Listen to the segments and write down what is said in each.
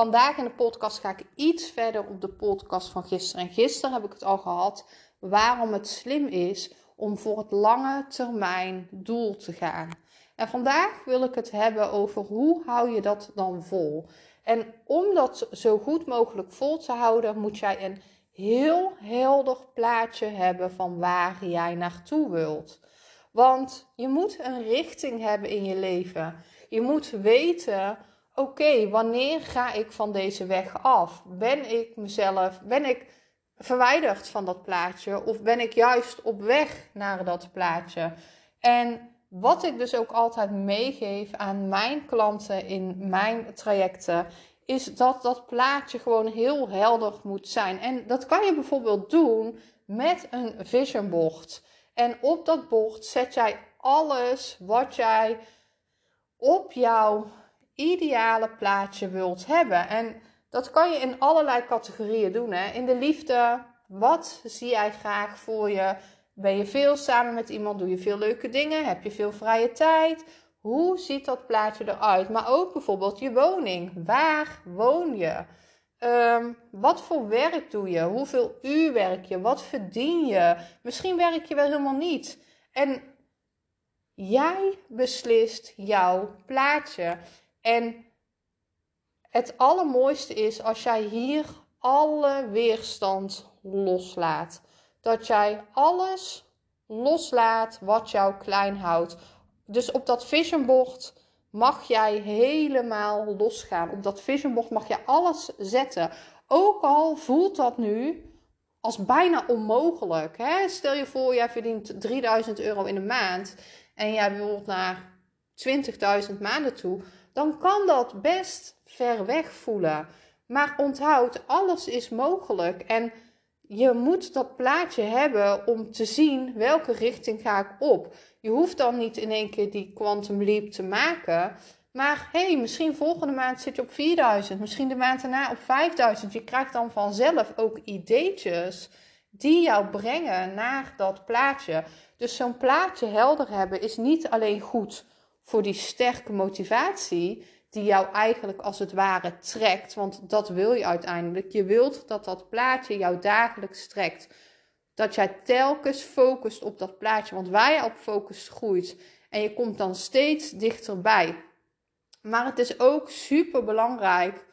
Vandaag in de podcast ga ik iets verder op de podcast van gisteren. En gisteren heb ik het al gehad waarom het slim is om voor het lange termijn doel te gaan. En vandaag wil ik het hebben over hoe hou je dat dan vol. En om dat zo goed mogelijk vol te houden, moet jij een heel helder plaatje hebben van waar jij naartoe wilt. Want je moet een richting hebben in je leven. Je moet weten oké, wanneer ga ik van deze weg af? Ben ik mezelf, ben ik verwijderd van dat plaatje of ben ik juist op weg naar dat plaatje? En wat ik dus ook altijd meegeef aan mijn klanten in mijn trajecten, is dat dat plaatje gewoon heel helder moet zijn. En dat kan je bijvoorbeeld doen met een vision board. En op dat bord zet jij alles wat jij op jouw ideale plaatje wilt hebben. En dat kan je in allerlei categorieën doen. Hè? In de liefde, wat zie jij graag voor je? Ben je veel samen met iemand? Doe je veel leuke dingen? Heb je veel vrije tijd? Hoe ziet dat plaatje eruit? Maar ook bijvoorbeeld je woning. Waar woon je? Um, wat voor werk doe je? Hoeveel uur werk je? Wat verdien je? Misschien werk je wel helemaal niet. En jij beslist jouw plaatje. En het allermooiste is als jij hier alle weerstand loslaat. Dat jij alles loslaat wat jou klein houdt. Dus op dat vision board mag jij helemaal losgaan. Op dat vision board mag je alles zetten. Ook al voelt dat nu als bijna onmogelijk. Hè? Stel je voor, jij verdient 3000 euro in de maand en jij wilt naar 20.000 maanden toe dan kan dat best ver weg voelen. Maar onthoud, alles is mogelijk. En je moet dat plaatje hebben om te zien welke richting ga ik op. Je hoeft dan niet in één keer die quantum leap te maken. Maar hey, misschien volgende maand zit je op 4000, misschien de maand daarna op 5000. Je krijgt dan vanzelf ook ideetjes die jou brengen naar dat plaatje. Dus zo'n plaatje helder hebben is niet alleen goed voor die sterke motivatie die jou eigenlijk als het ware trekt. Want dat wil je uiteindelijk. Je wilt dat dat plaatje jou dagelijks trekt. Dat jij telkens focust op dat plaatje. Want waar je op focust groeit. En je komt dan steeds dichterbij. Maar het is ook super belangrijk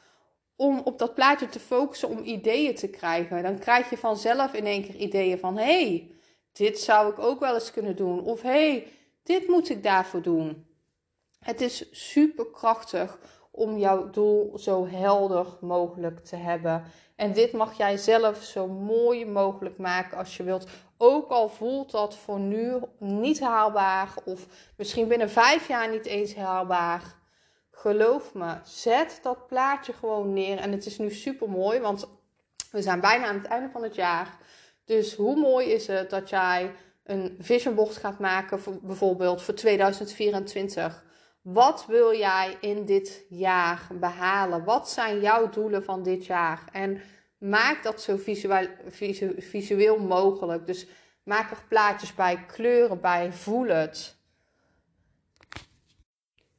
om op dat plaatje te focussen om ideeën te krijgen. Dan krijg je vanzelf in één keer ideeën van: hé, hey, dit zou ik ook wel eens kunnen doen. Of hé, hey, dit moet ik daarvoor doen. Het is super krachtig om jouw doel zo helder mogelijk te hebben. En dit mag jij zelf zo mooi mogelijk maken als je wilt. Ook al voelt dat voor nu niet haalbaar of misschien binnen vijf jaar niet eens haalbaar. Geloof me, zet dat plaatje gewoon neer. En het is nu super mooi, want we zijn bijna aan het einde van het jaar. Dus hoe mooi is het dat jij een vision board gaat maken, voor, bijvoorbeeld voor 2024. Wat wil jij in dit jaar behalen? Wat zijn jouw doelen van dit jaar? En maak dat zo visueel, visueel mogelijk. Dus maak er plaatjes bij, kleuren bij, voel het.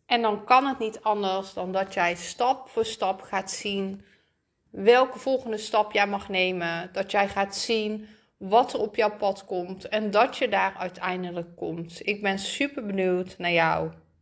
En dan kan het niet anders dan dat jij stap voor stap gaat zien welke volgende stap jij mag nemen. Dat jij gaat zien wat er op jouw pad komt en dat je daar uiteindelijk komt. Ik ben super benieuwd naar jou